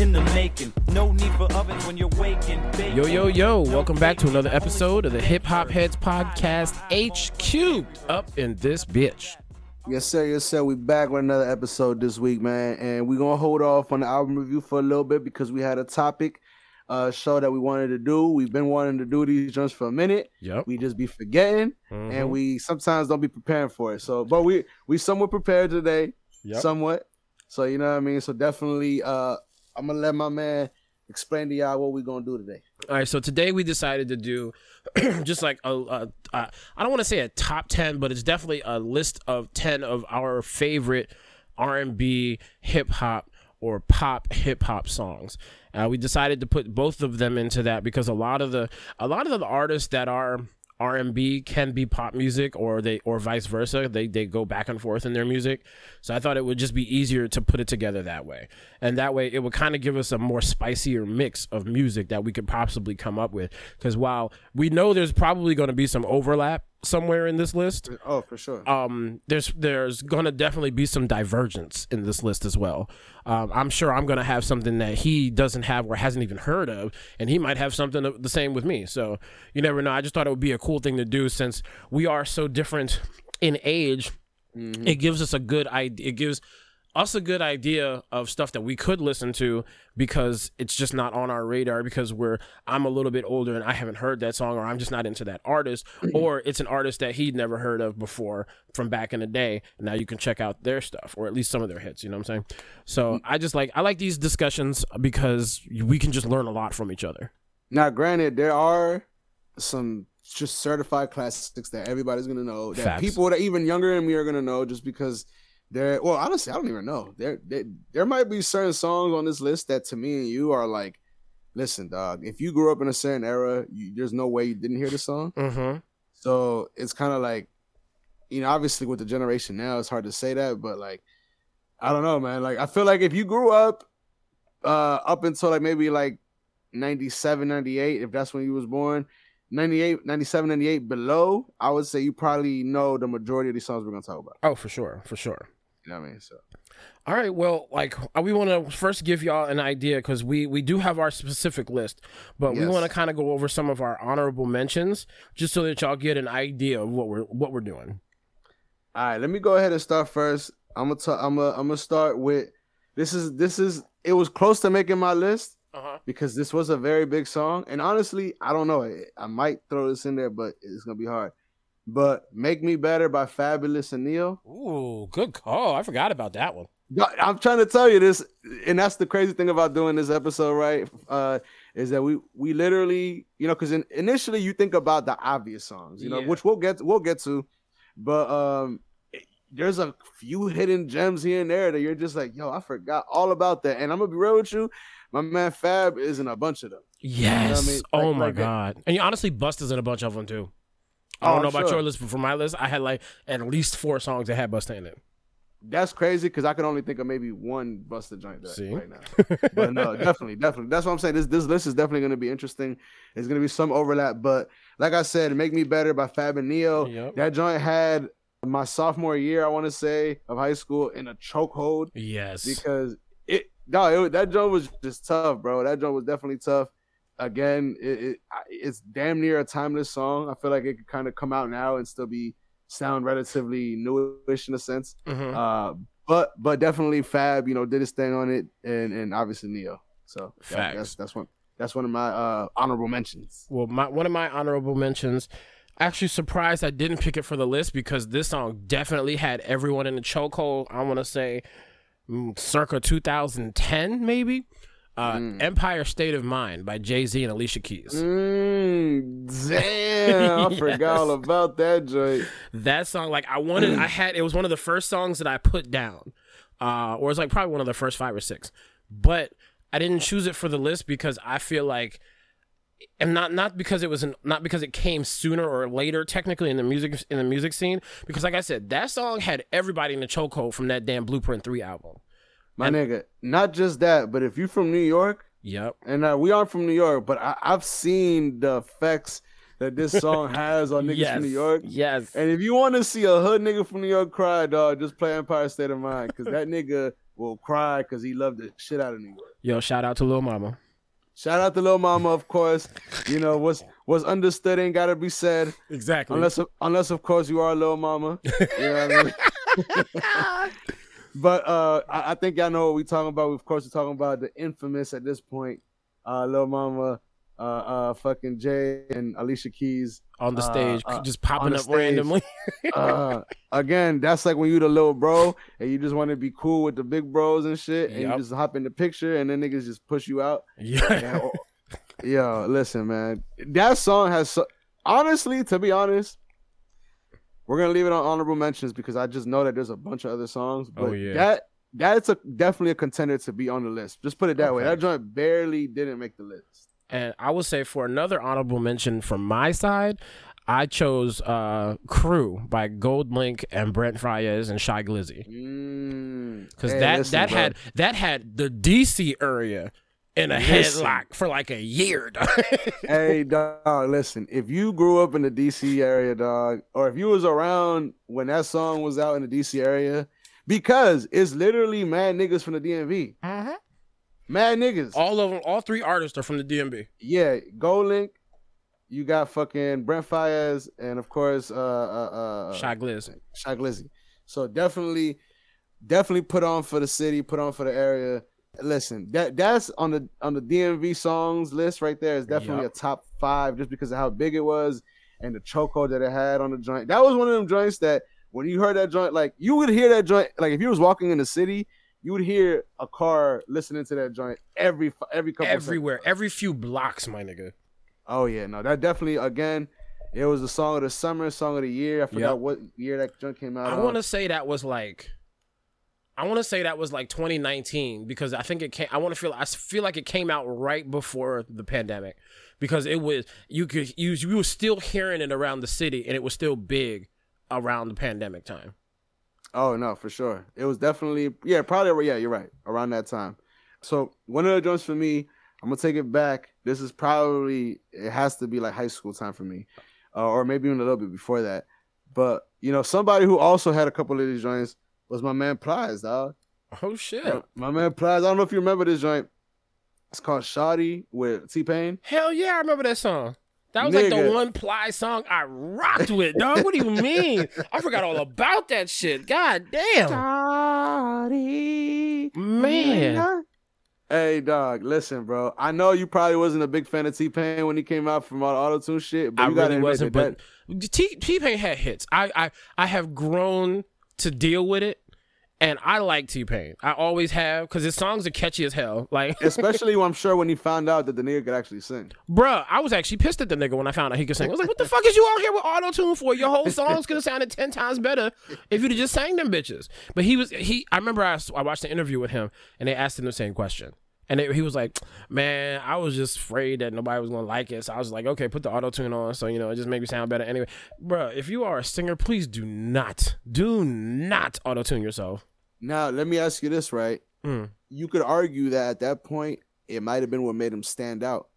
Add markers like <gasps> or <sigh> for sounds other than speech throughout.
in the making. No need for ovens when you're waking. Bacon. Yo, yo, yo, welcome back to another episode of the Hip Hop Heads Podcast HQ up in this bitch. Yes, sir. Yes, sir. We back with another episode this week, man, and we're gonna hold off on the album review for a little bit because we had a topic uh show that we wanted to do. We've been wanting to do these joints for a minute. Yep. We just be forgetting, Mhm. and we sometimes don't be preparing for it. So, but we we somewhat prepared today, Yep. somewhat. So you know what I mean. So definitely, uh, I'm gonna let my man explain to y'all what we're gonna do today. All right, so today we decided to do <clears throat> just like a, a, a I don't want to say a top 10, but it's definitely a list of 10 of our favorite R&B, hip hop or pop hip hop songs. Uh, we decided to put both of them into that because a lot of the a lot of the artists that are R&B can be pop music or they or vice versa. They they go back and forth in their music. So I thought it would just be easier to put it together that way. And that way it would kind of give us a more spicier mix of music that we could possibly come up with cuz while we know there's probably going to be some overlap somewhere in this list, Oh, for sure. um, there's there's gonna definitely be some divergence in this list as well. Um, I'm sure I'm gonna have something that he doesn't have or hasn't even heard of, and he might have something the same with me. So you never know. I just thought it would be a cool thing to do since we are so different in age. It gives us a good idea. It gives us a good idea of stuff that we could listen to because it's just not on our radar because we're I'm a little bit older and I haven't heard that song or I'm just not into that artist mm-hmm. or it's an artist that he'd never heard of before from back in the day now you can check out their stuff or at least some of their hits you know what I'm saying so mm-hmm. I just like I like these discussions because we can just learn a lot from each other Now, granted, there are some just certified classics that everybody's gonna know. That Facts. people that even younger than me are gonna know just because they're well, honestly, I don't even know. There, there, there might be certain songs on this list that to me and you are like, listen, dog. If you grew up in a certain era, you, there's no way you didn't hear the song. mm-hmm So it's kind of like, you know, obviously with the generation now, it's hard to say that, but like, I don't know, man. Like, I feel like if you grew up, uh, up until like maybe like 97, 98, if that's when you was born, 98, 97, 98 below, I would say you probably know the majority of these songs we're gonna talk about. oh for sure for sure You know what I mean? So All right, well, like uh, we want to first give y'all an idea because we we do have our specific list, but we want to kind of go over some of our honorable mentions just so that y'all get an idea of what we're what we're doing. All right, let me go ahead and start first. I'm gonna talk. I'm gonna. I'm gonna start with. This is. This is. It was close to making my list Uh-huh. because this was a very big song, and honestly, I don't know. I might throw this in there, but it's gonna be hard. But "Make Me Better" by Fabolous and Ne-Yo. Ooh, good call. I forgot about that one. I'm trying to tell you this, and that's the crazy thing about doing this episode, right? Uh, is that we we literally, you know, because in, initially you think about the obvious songs, you know, Yeah. which we'll get we'll get to, but um, it- there's a few hidden gems here and there that you're just like, yo, I forgot all about that, and I'm gonna be real with you, my man Fab is in a bunch of them. Yes. mean? oh my like that. god. And you honestly, Bust is in a bunch of them too. I Oh, don't I'm know about sure. your list, but for my list, I had like at least four songs that had Busta in it. That's crazy because I can only think of maybe one Busta joint that See? right now. but no, <laughs> definitely, definitely. That's what I'm saying. This this list is definitely going to be interesting. There's going to be some overlap, but like I said, "Make Me Better" by Fab and Ne-Yo. Yep. That joint had my sophomore year, I want to say, of high school in a chokehold yes. because it. No, it, that joint was just tough, bro. That joint was definitely tough. Again, it, it it's damn near a timeless song. I feel like it could kind of come out now and still be sound relatively newish in a sense. Mhm. Uh, but but definitely Fab, you know, did his thing on it, and and obviously Ne-Yo. So that- that's that's one that's one of my uh honorable mentions. Well, my one of my honorable mentions. Actually, surprised I didn't pick it for the list because this song definitely had everyone in the chokehold. I want to say, mm, circa 2010, maybe. Uh, Mm. Empire State of Mind by Jay Z and Alicia Keys. Mm, <laughs> damn, I forgot all about that joint. That song, like I wanted, I <clears throat> had it was one of the first songs that I put down, uh, or it's like probably one of the first five or six. But I didn't choose it for the list because I feel like and not not because it was an, not because it came sooner or later technically in the music in the music scene because like I said that song had everybody in the chokehold from that damn Blueprint 3 album. My nigga, not just that, but if you from New York, Yep. and uh, we aren't from New York, but I, I've seen the effects that this <laughs> song has on niggas yes. from New York. Yes. And if you want to see a hood nigga from New York cry, dog, just play Empire State of Mind, because that nigga will cry because he loved the shit out of New York. Yo, shout out to Lil Mama. Shout out to Lil Mama, of course. You know what's what's understood ain't gotta be said, Exactly. unless unless of course you are Lil Mama. You know what I mean? <laughs> <laughs> but uh, I, I think y'all know what we're talking about. Of course, we're talking about the infamous at this point, uh, Lil Mama, uh, uh, fucking Jay and Alicia Keys. on the uh, stage, uh, just popping up stage. randomly. <laughs> Uh, again, that's like when you the little bro and you just want to be cool with the big bros and shit, and Yup. you just hop in the picture, and then niggas just push you out. <laughs> yeah. Yeah, oh, yo, listen, man. That song has so, honestly, to be honest, we're gonna leave it on honorable mentions because I just know that there's a bunch of other songs. But Oh, yeah. that that's a definitely a contender to be on the list. Just put it that way. That joint barely didn't make the list. And I would say for another honorable mention from my side, I chose uh Crew by GoldLink and Brent Faiyaz and Shy Glizzy. Mm. Because Hey, that listen, that bro. had that had the DC area in a Listen. headlock for like a year. <laughs> dog. hey dog, listen. If you grew up in the DC area, dog, or if you was around when that song was out in the DC area, because it's literally mad niggas from the DMV. Uh-huh. Mad niggas. all of them, all three artists are from the DMV. Yeah, GoldLink. You got fucking Brent Faiyaz and of course uh uh uh Shy Gliz. Shy Glizzy. So definitely, definitely put on for the city, put on for the area. Listen, that that's on the on the DMV songs list right there is definitely Yup. a top five just because of how big it was and the chokehold that it had on the joint. That was one of them joints that when you heard that joint, like you would hear that joint, like if you was walking in the city, you would hear a car listening to that joint every every couple. Everywhere, every few blocks, my nigga. Oh yeah, no, that definitely again, it was the song of the summer, song of the year. I forgot Yep. what year that joint came out. I want to say that was like, I want to say that was like 2019 because I think it came. I want to feel. I feel like it came out right before the pandemic because it was you could you you were still hearing it around the city and it was still big around the pandemic time. Oh no, for sure. It was definitely yeah, probably yeah, you're right. Around that time. So one of the joints for me, I'm gonna take it back. This is probably it has to be like high school time for me, uh, or maybe even a little bit before that. But you know, somebody who also had a couple of these joints was my man Plies, dog. Oh shit! My, my man Plies. I don't know if you remember this joint. It's called Shawty with T Pain. Hell yeah, I remember that song. That was like the one ply song I rocked with, dog. What do you mean? I forgot all about that shit. God damn. Man. Hey dog, listen, bro. I know you probably wasn't a big fan of T Pain when he came out from all the auto tune shit, but I you gotta really wasn't, but T T Pain had hits. I, I I have grown to deal with it, and I like T Pain. I always have because his songs are catchy as hell. Like, <laughs> especially when I'm sure when he found out that the nigga could actually sing. bruh, I was actually pissed at the nigga when I found out he could sing. I was like, what the fuck is you out here with auto tune for? Your whole songs could have sounded ten times better if you'd have just sang them bitches. But he was he. I remember I, I watched the interview with him, and they asked him the same question. And it, he was like, "Man, I was just afraid that nobody was gonna like it, so I was like, okay, put the auto tune on, so you know it just make me sound better anyway." bro, if you are a singer, please do not, do not auto tune yourself. Now, let me ask you this, right? Mm. You could argue that at that point it might have been what made him stand out.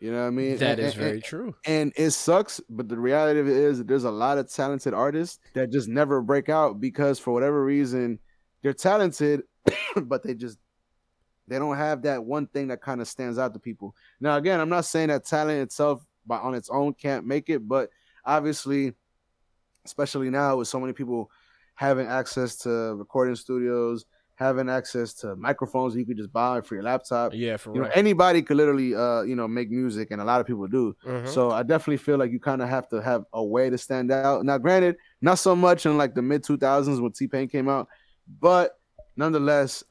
You know what I mean? That And- is and- very and- true. And it sucks, but the reality of it is that there's a lot of talented artists that just never break out because for whatever reason they're talented, <coughs> but they just they don't have that one thing that kind of stands out to people. Now, again, I'm not saying that talent itself by on its own can't make it, but obviously, especially now with so many people having access to recording studios, having access to microphones you could just buy for your laptop. Yeah, for You real. know, anybody could literally, uh, you know, make music, and a lot of people do. Mhm. So I definitely feel like you kind of have to have a way to stand out. Now, granted, not so much in like the mid 2000s when T Pain came out, but nonetheless,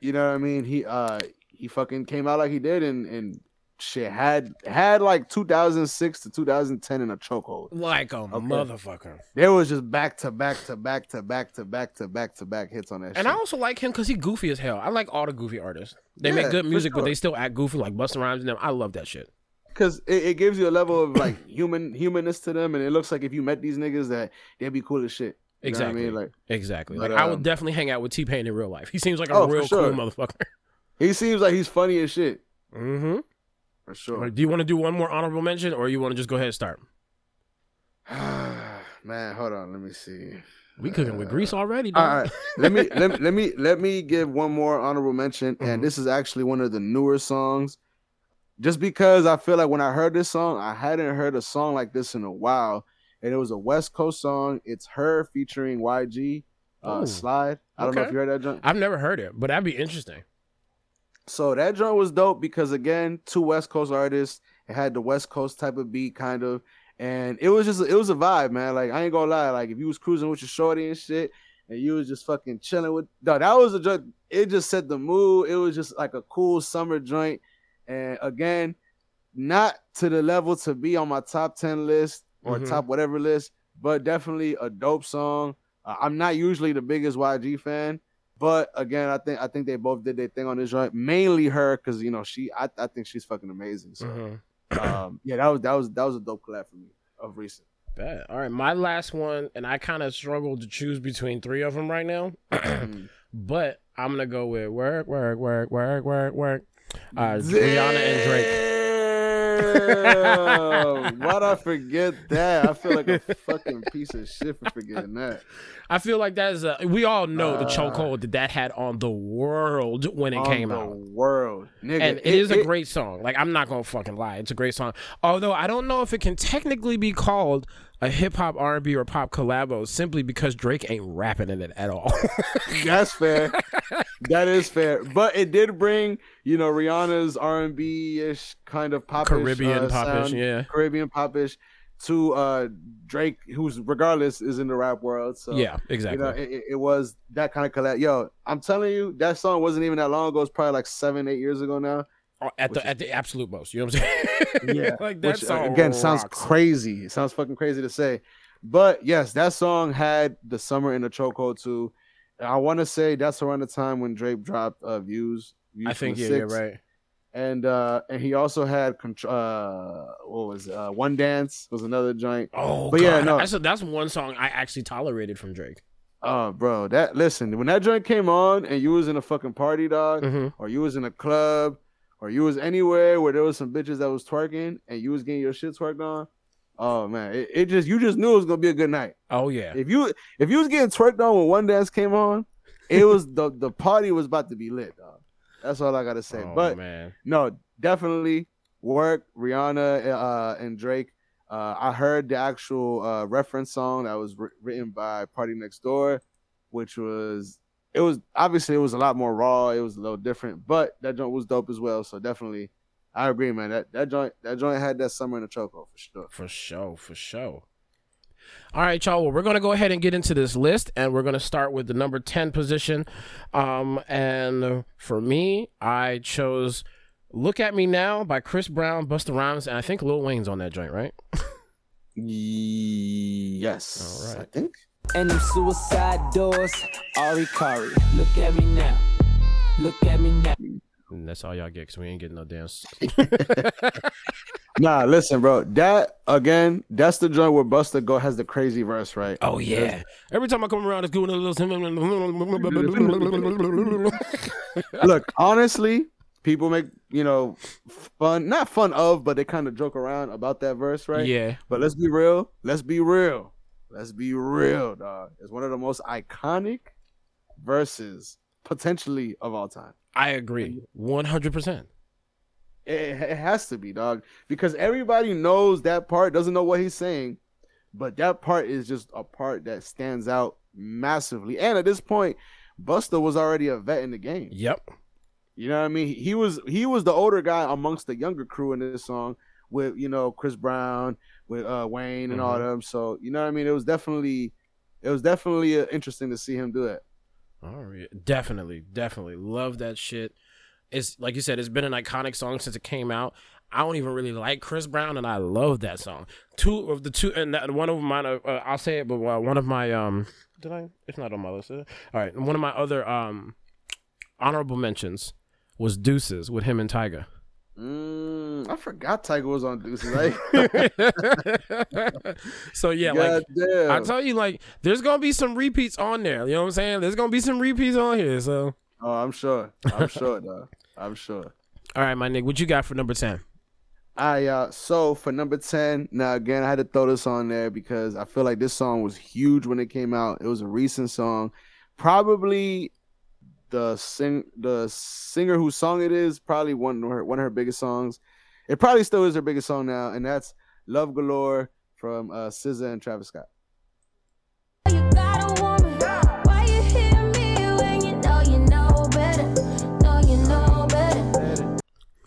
you know what I mean. He uh he fucking came out like he did and and shit had had like 2006 to 2010 in a chokehold. Like a motherfucker. There was just back to back to back to back to back to back to back hits on that. And shit. I also like him because he goofy as hell. I like all the goofy artists. They Yeah, make good music, but they still act goofy, like Busta Rhymes and them. I love that shit. because it, it gives you a level of like human humanness to them, and it looks like if you met these niggas that they'd be cool as shit. You know I Exactly. mean? Like Exactly. But, like I would um, definitely hang out with T Pain in real life. He seems like a Oh, real sure. cool motherfucker. <laughs> he seems like he's funny as shit Mm-hmm. for sure. Do you want to do one more honorable mention, or you want to just go ahead and start? <sighs> Man, hold on, let me see. We cooking with grease already. All Dog. right, let me let, me- <laughs> let me let me give one more honorable mention, Mhm. and this is actually one of the newer songs. Just because I feel like when I heard this song, I hadn't heard a song like this in a while, and it was a West Coast song. It's H.E.R. featuring YG, uh, Ooh, Slide. I don't know if you heard that joint. I've never heard it, but that'd be interesting. So that joint was dope because again, two West Coast artists. It had the West Coast type of beat, kind of, and it was just it was a vibe, man. Like I ain't gonna lie, like if you was cruising with your shorty and shit, and you was just fucking chilling with, no, that was a joint. It just set the mood. It was just like a cool summer joint, and again, not to the level to be on my top ten list or Mhm. top whatever list, but definitely a dope song. Uh, I'm not usually the biggest YG fan. But again, I think I think they both did their thing on this joint. Mainly her, because you know she, I, I think she's fucking amazing. So Mhm. um, yeah, that was that was that was a dope collab for me of recent. Bet. All right, my last one, and I kind of struggled to choose between three of them right now, Mm. <clears throat> but I'm gonna go with work, work, work, work, work, work. Uh, Rihanna and Drake. Damn, <laughs> Why'd I forget that? I feel like a <laughs> fucking piece of shit for forgetting that. I feel like that is a. We all know the Uh, chokehold that that had on the world when it On came the out. world, nigga. and it is a great song. Like I'm not gonna fucking lie, it's a great song. Although I don't know if it can technically be called a hip hop R and B or pop collabo, simply because Drake ain't rapping in it at all. <laughs> That's fair. That is fair. But it did bring, you know, Rihanna's R and B ish kind of popish, Caribbean uh, popish, yeah. Caribbean popish to uh Drake, who's regardless is in the rap world. So yeah, exactly. You know, it, it- was that kind of collab. Yo, I'm telling you, that song wasn't even that long ago. It's probably like seven, eight years ago now. Oh, at the at the absolute most. You know what I'm saying? <laughs> Yeah, like that Which, uh, song again sounds crazy. It sounds fucking crazy to say, but yes, that song had the summer in the chokehold too. I want to say that's around the time when Drake dropped uh, views. Views I think yeah, Six. you're right. And uh, and he also had contr- uh, what was it? uh, one dance was another joint. Oh, But yeah, no. that's that's one song I actually tolerated from Drake. Oh, bro, that listen when that joint came on and you was in a fucking party, dog, hmm or you was in a club, or you was anywhere where there was some bitches that was twerking and you was getting your shit twerked on. Oh man, it, it just you just knew it was gonna be a good night. Oh yeah, If you if you was getting twerked on when one dance came on, it was <laughs> the the party was about to be lit, dog. That's all I gotta say. oh, but man, no, definitely work Rihanna uh, and Drake. Uh, I heard the actual uh, reference song that was wri- written by PartyNextDoor, which was it was obviously it was a lot more raw. It was a little different, but that joint was dope as well. So definitely, I agree, man. That that joint that joint had that summer in the chokehold for sure. for sure, for sure. All right, y'all. Well, we're gonna go ahead and get into this list, and we're gonna start with the number ten position. Um, and for me, I chose "Look at Me Now" by Chris Brown, Busta Rhymes, and I think Lil Wayne's on that joint, right? <laughs> Yes, All right. I think. And them suicide doors, Ari Kari. Look at me now. Look at me now. And that's all y'all get because we ain't getting no dance. <laughs> <laughs> Nah, listen, bro. That again, that's the joint where Busta Go has the crazy verse, right? Oh yeah! Every time I come around, it's doing a little. <laughs> Look, honestly, people make you know fun, not fun of, but they kind of joke around about that verse, right? Yeah, But let's be real. Let's be real. Let's be real, dog. It's one of the most iconic verses potentially of all time. I agree, one hundred percent. It, has to be, dog, because everybody knows that part. Doesn't know what he's saying, but that part is just a part that stands out massively. And at this point, Busta was already a vet in the game. Yep. You know what I mean? He was he was the older guy amongst the younger crew in this song with you know Chris Brown, with uh, Wayne and all Mhm. them. So you know what I mean? It was definitely it was definitely uh, interesting to see him do it. All right, definitely, definitely love that shit. It's like you said, it's been an iconic song since it came out. I don't even really like Chris Brown, and I love that song. Two of the two, and that, one of mine, uh, uh, I'll say it, but one of my um, did I? It's not on my list. All right, one of my other um, honorable mentions was Deuces with him and Tyga. Mm, I forgot Tyga was on Deuces. Right? <laughs> so yeah, God like damn. I tell you, like there's gonna be some repeats on there. You know what I'm saying? There's gonna be some repeats on here. So oh, I'm sure. I'm sure, though. I'm sure. all right, my nigga, what you got for number ten? I uh so for number 10, now again I had to throw this on there because I feel like this song was huge when it came out. It was a recent song. Probably the sing the singer whose song it is, probably one of her one of her biggest songs. It probably still is her biggest song now, and that's Love Galore from uh SZA and Travis Scott.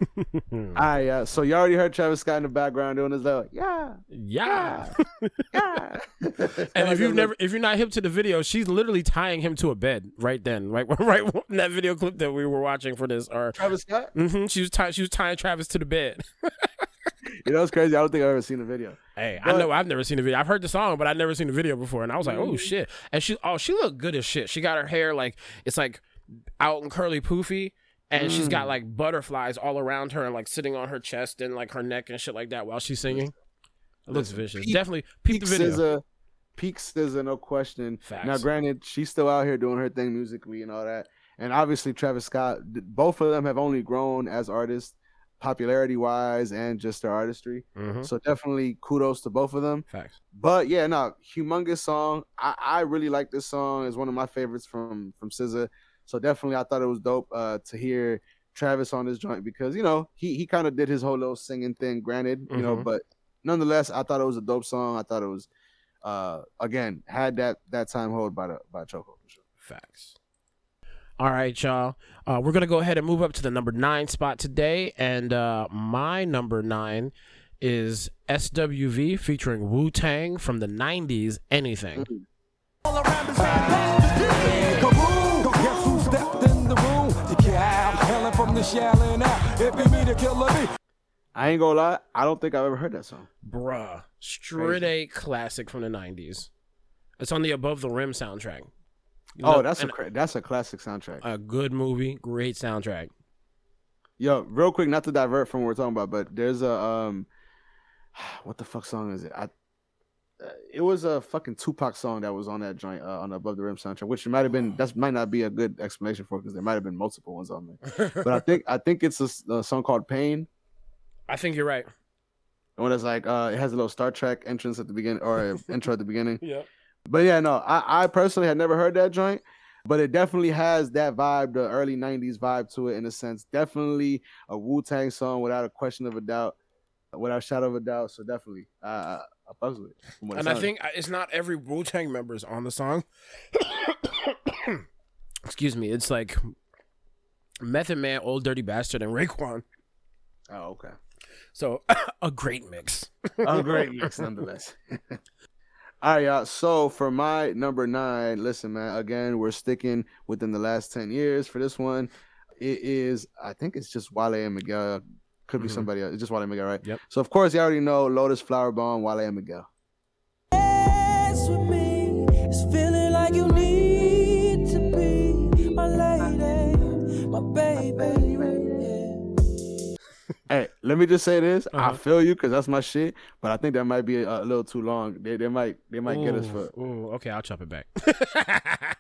<laughs> I uh so you already heard Travis Scott in the background doing his little yeah, Yeah. yeah. <laughs> And <laughs> if you've never, if you're not hip to the video, she's literally tying him to a bed right then, right, right in that video clip that we were watching for this. Or Travis Scott, Mm-hmm, she was tying, she was tying Travis to the bed. you know it's crazy. I don't think I've ever seen the video. Hey, I know I've never seen the video. I've heard the song, but I've never seen the video before. And I was like, oh shit! And she, oh, she looked good as shit. She got her hair like it's like out and curly poofy. And she's got like butterflies all around her and like sitting on her chest and like her neck and shit like that while she's singing. It looks vicious. peak- Definitely Peak the video. SZA, peak SZA, no question. Facts. Now, granted, she's still out here doing her thing musically and all that, and obviously Travis Scott. Both of them have only grown as artists, popularity wise, and just their artistry. Mhm. So definitely kudos to both of them. Facts. But yeah, no, humongous song. I, I really like this song. It's one of my favorites from from SZA. So definitely, I thought it was dope uh, to hear Travis on this joint because you know he he kind of did his whole little singing thing. Granted, you know, Mhm. but nonetheless, I thought it was a dope song. I thought it was uh again had that that time hold by the by Choco for sure. Facts. All right, y'all. Uh, we're gonna go ahead and move up to the number nine spot today, and uh, my number nine is SWV featuring Wu Tang from the '90s. Anything. Kaboom! Hailing from out. It be me, the killer bee. I ain't gonna lie, I don't think I've ever heard that song. Bruh, straight A classic from the '90s. It's on the Above the Rim soundtrack. You Oh, that's a and cra- that's a classic soundtrack. a good movie, great soundtrack. Yo, real quick, not to divert from what we're talking about, but there's a um, <sighs> what the fuck song is it? I, it was a fucking Tupac song that was on that joint uh, on the Above the Rim soundtrack, which might have been <gasps> that might not be a good explanation for because there might have been multiple ones on there. <laughs> But I think I think it's a song called Pain. I think you're right. The one that's like uh, it has a little Star Trek entrance at the beginning or <laughs> intro at the beginning. Yeah. But yeah, no, I, I personally had never heard that joint, but it definitely has that vibe, the early '90s vibe to it, in a sense. Definitely a Wu Tang song, without a question of a doubt, without a shadow of a doubt. So definitely, I I, fucks with it. And I think uh, it's not every Wu Tang member is on the song. <coughs> Excuse me. It's like Method Man, Ol' Dirty Bastard, and Raekwon. oh okay, So <coughs> a great mix. a great mix <laughs> nonetheless. <laughs> All right, y'all. So for my number nine, listen, man. Again, we're sticking within the last ten years for this one. It is, I think it's just Wale and Miguel. Could be Mhm. somebody else. It's just Wale and Miguel, right? Yep. So of course you already know Lotus Flower Bomb, Wale and Miguel. dance with me. It's feeling like you need to be my lady, my baby. Hey, let me just say this. I Uh-huh. feel you because that's my shit, but I think that might be a, a little too long. They, they might they might get us for. Ooh, ooh, okay, I'll chop it back. <laughs>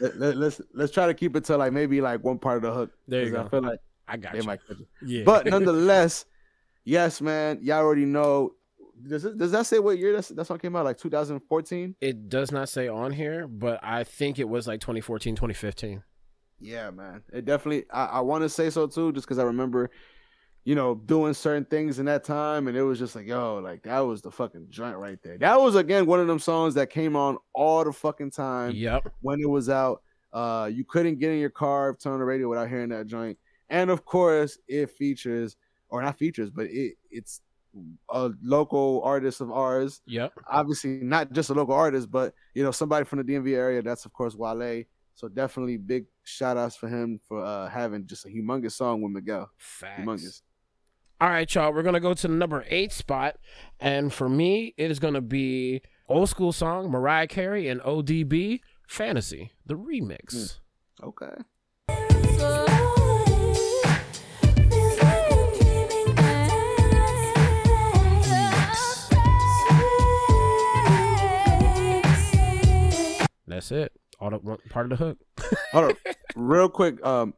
Let, let, let's let's try to keep it to like maybe like one part of the hook. There you 'cause go. I feel like I got they you. might. <laughs> Yeah. But nonetheless, yes, man. Y'all already know. Does it, does that say what year that's, that song came out? Like 2014. it does not say on here, but I think it was like 2014, 2015. Yeah, man. It definitely. I, I want to say so too, just because I remember, you know, doing certain things in that time, and it was just like, yo, like that was the fucking joint right there. That was again one of them songs that came on all the fucking time Yep. when it was out. Uh, you couldn't get in your car, turn on the radio without hearing that joint. And of course, it features, or not features, but it it's a local artist of ours. Yep. Obviously, not just a local artist, but you know, somebody from the DMV area. That's of course Wale. So definitely big shout outs for him for uh, having just a humongous song with Miguel. Facts. Humongous. All right, y'all. We're gonna go to the number eight spot, and for me, it is gonna be old school song Mariah Carey and ODB "Fantasy" the remix. Okay. That's it. All the part of the hook. <laughs> Hold on, real quick. Um,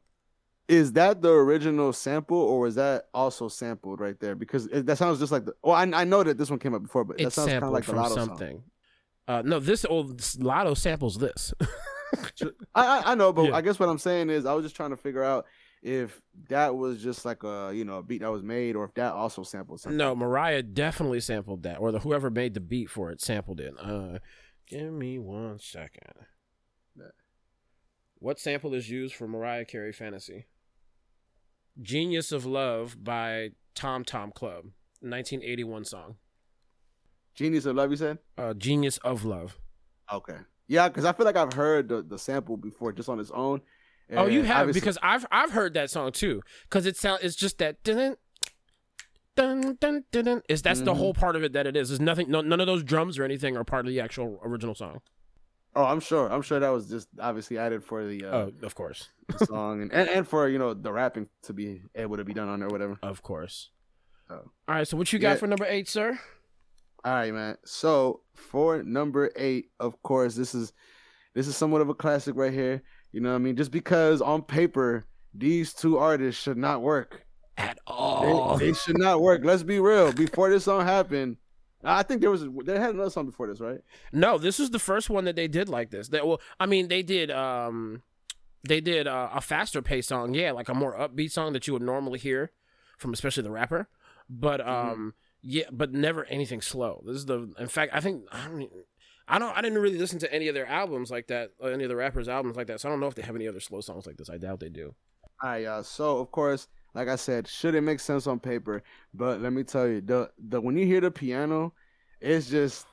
is that the original sample, or was that also sampled right there? Because it, that sounds just like the. Well, I, I know that this one came up before, but that It's sounds kind of like the Lotto song. something. Uh, no, this old Lotto samples this. <laughs> I, I I know, but Yeah. I guess what I'm saying is I was just trying to figure out if that was just like a you know a beat that was made, or if that also sampled something. no, Mariah definitely sampled that, or the whoever made the beat for it sampled it. Uh, give me one second. What sample is used for Mariah Carey "Fantasy"? "Genius of Love" by Tom Tom Club, 1981 song. Genius of Love, you said? Uh, "Genius of Love." Okay. Yeah, because I feel like I've heard the, the sample before just on its own. Oh, you have because I've I've heard that song too. Because it sound it's just that dun dun dun dun. dun. Is that's the Mhm. whole part of it that it is. There's nothing. No, none of those drums or anything are part of the actual original song. Oh, I'm sure. I'm sure that was just obviously added for the, uh, Oh, of course, song and, and and for you know the rapping to be able to be done on there, or whatever. of course. Oh. All right. So what you got Yeah. for number eight, sir? All right, man. So for number eight, of course, this is this is somewhat of a classic right here. You know what I mean? Just because on paper these two artists should not work. At all. they should not work. Let's be real. Before this song happened, I think there was they had another song before this, right? No, this is the first one that they did like this. That well, I mean, they did um, they did uh, a faster pace song, yeah, like a more upbeat song that you would normally hear from especially the rapper. But um, yeah, but never anything slow. This is the. In fact, I think I don't. I don't. I didn't really listen to any of their albums like that. uh, Any of the rappers' albums like that. So I don't know if they have any other slow songs like this. I doubt they do. All right, y'all. So of course, like I said, shouldn't make sense on paper, but let me tell you, the the when you hear the piano, it's just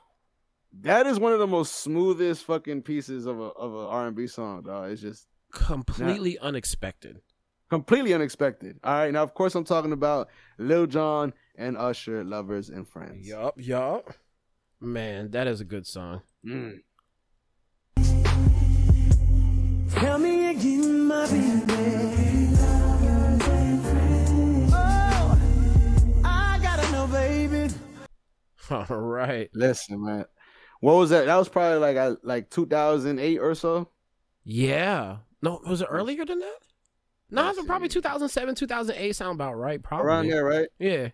that is one of the most smoothest fucking pieces of a of a R and B song, dog. It's just Completely unexpected. completely unexpected. All right, now of course I'm talking about Lil Jon and Usher, lovers and friends. Yup, yup. Man, that is a good song. Mm. <laughs> right. Listen, man, what was that? That was probably like uh, like 2008 or so. Yeah. No, was it earlier than that? No, it's probably 2007, 2008 sound about right. Probably Around there, right? Yeah.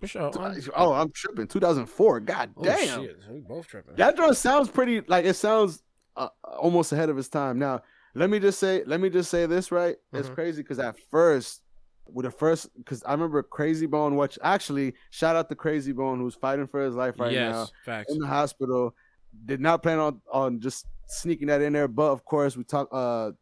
For sure. Oh, I'm tripping. 2004. God oh, damn. shit. We both tripping. That drum sounds pretty like it sounds uh, almost ahead of its time. Now, let me just say, let me just say this right. It's Mhm. crazy because at first, with the first, because I remember Krayzie Bone. Watch actually, shout out to Krayzie Bone who's fighting for his life right yes, now facts. in the hospital. Did not plan on on just sneaking that in there, but of course we talk. Uh,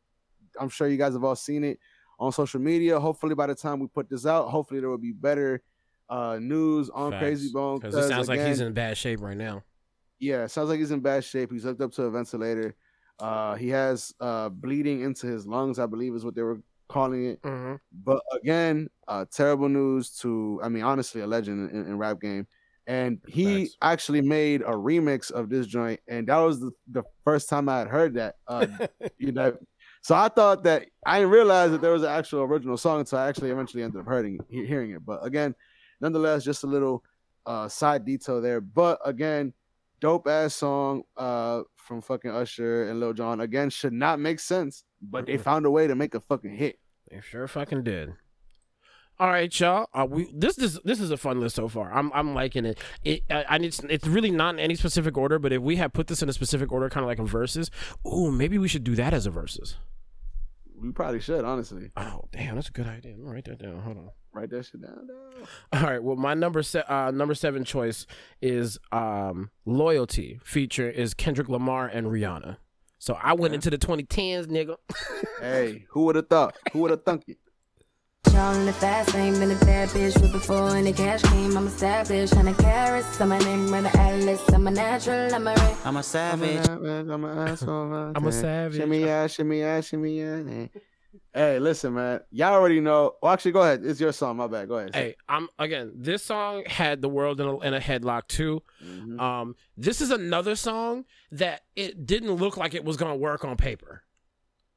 I'm sure you guys have all seen it on social media. Hopefully, by the time we put this out, hopefully there will be better uh news on Facts. Krayzie Bone. Because it sounds like he's in bad shape right now. yeah, sounds like he's in bad shape. He's hooked up to a ventilator. Uh, he has uh bleeding into his lungs, I believe is what they were calling it. Mm-hmm. But again, uh, terrible news to, I mean, honestly, a legend in, in rap game. And he Facts. actually made a remix of this joint, and that was the, the first time I had heard that. Uh, <laughs> you know, so I thought that I didn't realize that there was an actual original song until I actually eventually ended up hearing he- hearing it. But again, nonetheless, just a little uh, side detail there. But again, dope ass song uh, from fucking Usher and Lil Jon. Again, should not make sense, but they found a way to make a fucking hit. They sure fucking did. All right, y'all. Uh, we this is this is a fun list so far. I'm I'm liking it. It I, I it's it's really not in any specific order, but if we had put this in a specific order, kind of like a verses, ooh, maybe we should do that as a verses. We probably should, honestly. Oh, damn, that's a good idea. I'm gonna write that down. Hold on. Write that shit down. dog. All right. Well, my number se- uh, number seven choice is um, "Loyalty." Feature is Kendrick Lamar and Rihanna. So I went Okay. into the 2010s, nigga. Hey, who would have thought? Who would have thunk it? Y'all in the fast lane, been a bad bitch with before and the cash came. I'm established, hundred carats. I'm a name, run the atlas. I'm a natural, I'm a ring. I'm a I'm a savage. savage, I'm a <laughs> asshole. I'm a savage. Shimmy ah, ah, ah, yeah, shimmy yeah, shimmy yeah. Hey, listen, man. Y'all already know. Well, actually, go ahead. It's your song. My bad. Go ahead. Hey, I'm again. This song had the world in a, in a headlock too. Mhm. Um, this is another song that it didn't look like it was gonna work on paper.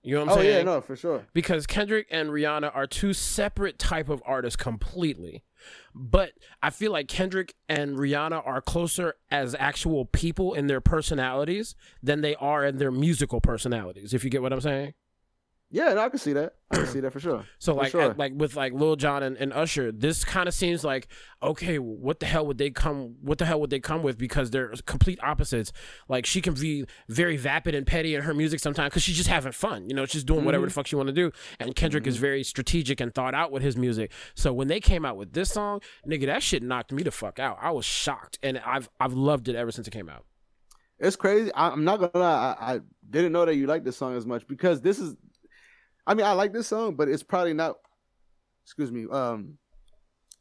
You know what I'm Oh saying? Oh yeah, no, for sure. because Kendrick and Rihanna are two separate type of artists completely. But I feel like Kendrick and Rihanna are closer as actual people in their personalities than they are in their musical personalities. If you get what I'm saying. Yeah, no, I can see that. I can see that for sure. So For like sure. at- like with like Lil Jon and, and Usher, this kind of seems like okay, what the hell would they come? What the hell would they come with? Because they're complete opposites. Like she can be very vapid and petty in her music sometimes because she's just having fun. You know, she's doing whatever the Mm-hmm. fuck she want to do. And Kendrick is very strategic and thought out with his music. So when they came out with this song, nigga, that shit knocked me the fuck out. I was shocked, and I've I've loved it ever since it came out. It's crazy. I, I'm not gonna lie. I, I didn't know that you liked this song as much because this is. I mean, I like this song, but it's probably not. Excuse me. Um,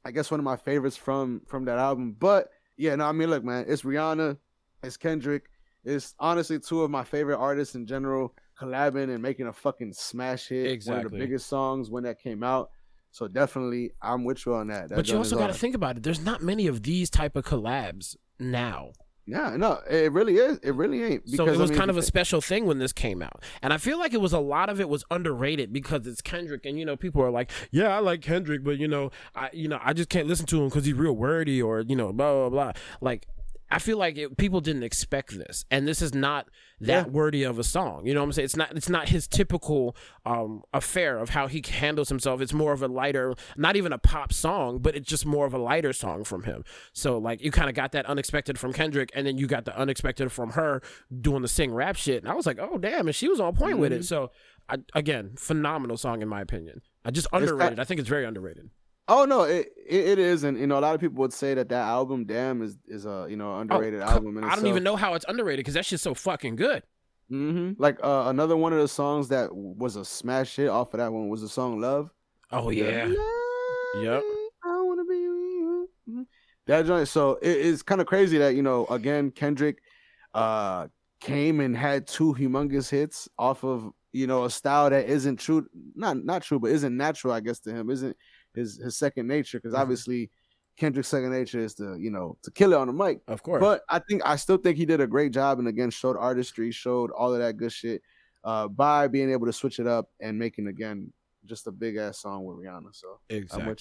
I guess one of my favorites from from that album. But yeah, no, I mean, look, man, it's Rihanna, it's Kendrick. It's honestly two of my favorite artists in general collabing and making a fucking smash hit. One of the biggest songs when that came out. So definitely, I'm with you on that. That but you also got to think about it. There's not many of these type of collabs now. Yeah, no, it really is. It really ain't. so it I was mean, kind of a special thing when this came out, and I feel like it was a lot of it was underrated because it's Kendrick, and you know people are like, yeah, I like Kendrick, but you know, I you know I just can't listen to him because he's real wordy or you know blah blah blah. Like I feel like it, people didn't expect this, and this is not that Yeah. wordy of a song. You know what I'm saying? It's not it's not his typical um affair of how he handles himself. It's more of a lighter, not even a pop song, but it's just more of a lighter song from him. So like you kind of got that unexpected from Kendrick, and then you got the unexpected from her doing the sing rap shit, and I was like, oh damn, and she was on point with Mm-hmm. it. So I, again, phenomenal song in my opinion. I just It's underrated. got- I think it's very underrated. Oh no, it, it it is, and you know a lot of people would say that that album "Damn" is is a you know underrated Oh, album. I don't even know how it's underrated because that shit's so fucking good. hmm Like uh, another one of the songs that was a smash hit off of that one was the song "Love." Oh yeah. Yep. I wanna be with you. Mhm. That joint. So it is kind of crazy that you know again Kendrick uh came and had two humongous hits off of you know a style that isn't true, not not true, but isn't natural. I guess to him isn't his his second nature because Mhm. obviously Kendrick's second nature is to you know to kill it on the mic. Of course. But I think I still think he did a great job and again showed artistry, showed all of that good shit uh, by being able to switch it up and making again just a big ass song with Rihanna. So exactly.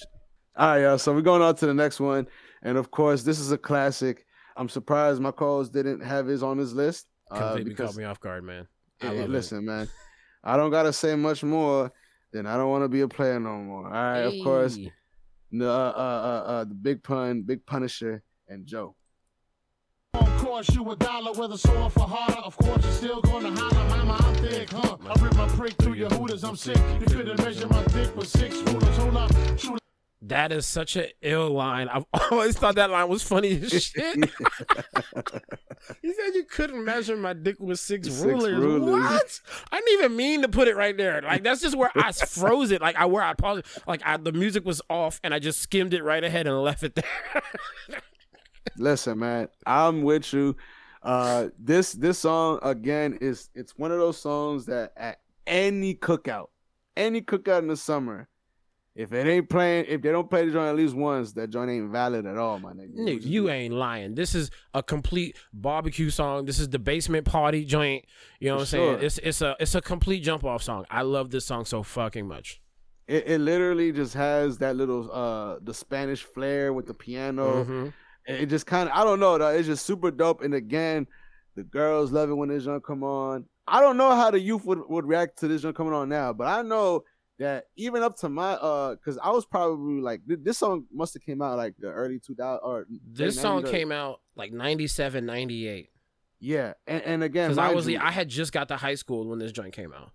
All right, y'all. So we're going on to the next one, and of course, this is a classic. I'm surprised my calls didn't have his on his list. Uh, Completely because caught me off guard, man. It. listen, man, I don't gotta say much more. Then I don't want to be a player no more. All right, of course, the uh, uh, uh, uh, the big pun, big Punisher, and Joe. Of course, you a dollar with a sword for harder. Of course, you're still gonna holler, mama, I'm thick, huh? I rip my prick through your hooters, I'm sick. You couldn't measure my dick with six rulers. Hold up, shoot That is such an ill line. I've <laughs> always thought that line was funny as <laughs> shit. he said you couldn't measure my dick with six, Six rulers. rulers. What? I didn't even mean to put it right there. Like that's just where I <laughs> froze it. Like I where I paused. it. Like I, the music was off, and I just skimmed it right ahead and left it there. Listen, man, I'm with you. Uh, this this song again is it's one of those songs that at any cookout, any cookout in the summer, if it ain't playing, if they don't play the joint at least once, that joint ain't valid at all, my nigga. Nigga, you ain't lying. This is a complete barbecue song. This is the basement party joint. You know what I'm For saying? It's it's a it's a complete jump off song. I love this song so fucking much. It, it literally just has that little uh the Spanish flair with the piano. Mhm. It it just kind of I don't know though. It's just super dope. And again, the girls love it when this joint come on. I don't know how the youth would, would react to this joint coming on now, but I know that even up to my uh, because I was probably like this song must have came out like the early 2000 or This song came out like 97, 98. Yeah, and, and again, Because I was you, I had just got to high school when this joint came out.